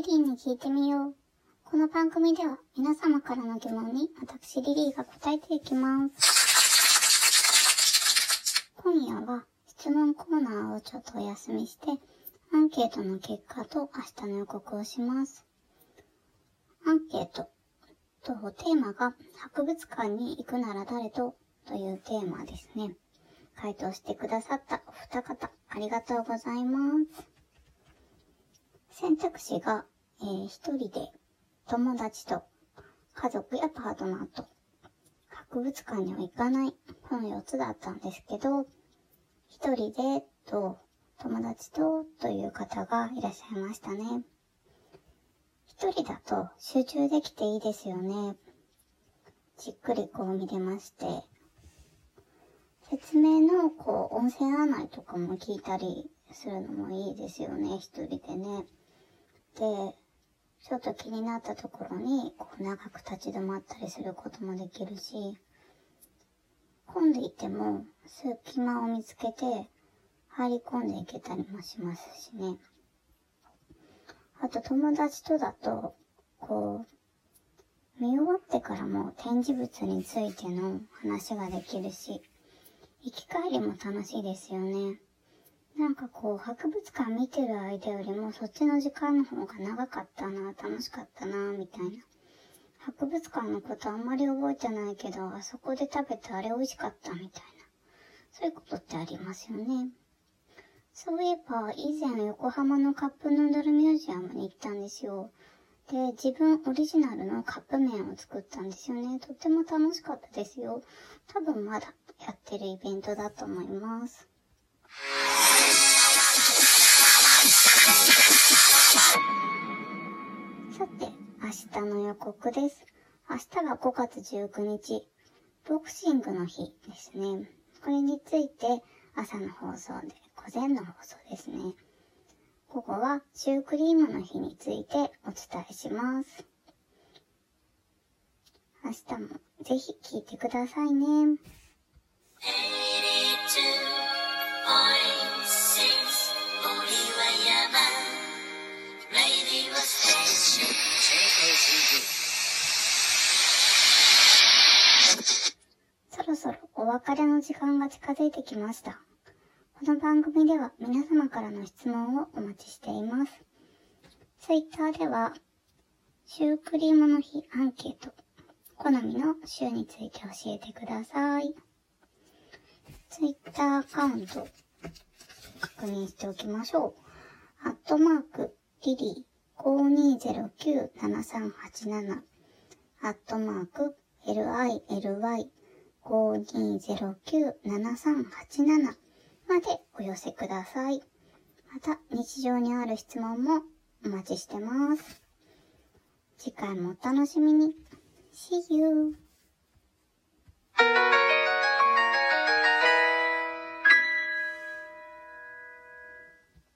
リリーに聞いてみよう。この番組では皆様からの疑問に私リリーが答えていきます。今夜は質問コーナーをちょっとお休みして、アンケートの結果と明日の予告をします。アンケートとテーマが博物館に行くなら誰とというテーマですね。回答してくださったお二方、ありがとうございます。選択肢が、えー、一人で、友達と、家族やパートナーと、博物館には行かない、この4つだったんですけど、一人でと、友達と、という方がいらっしゃいましたね。一人だと集中できていいですよね。じっくりこう見れまして、説明のこう音声案内とかも聞いたりするのもいいですよね、一人でね。で、ちょっと気になったところにこう長く立ち止まったりすることもできるし、混んでいても隙間を見つけて入り込んでいけたりもしますしね。あと友達とだと、こう、見終わってからも展示物についての話ができるし、行き帰りも楽しいですよね。なんかこう、博物館見てる間よりもそっちの時間の方が長かったな、楽しかったな、みたいな。博物館のことあんまり覚えてないけど、あそこで食べてあれ美味しかったみたいな。そういうことってありますよね。そういえば、以前横浜のカップヌードルミュージアムに行ったんですよ。で、自分オリジナルのカップ麺を作ったんですよね。とっても楽しかったですよ。多分まだやってるイベントだと思います。さて、明日の予告です。明日が5月19日、ボクシングの日ですね。これについて朝の放送で午前の放送ですね。午後はシュークリームの日についてお伝えします。明日もぜひ聞いてくださいね。ろそろお別れの時間が近づいてきました。この番組では皆様からの質問をお待ちしています。ツイッターでは、シュークリームの日アンケート、好みの週について教えてください。ツイッターアカウント、確認しておきましょう。アットマーク、リリー5209-7387、アットマーク、LILY 5209-7387までお寄せください。また、日常にある質問もお待ちしてます。次回もお楽しみに。See you!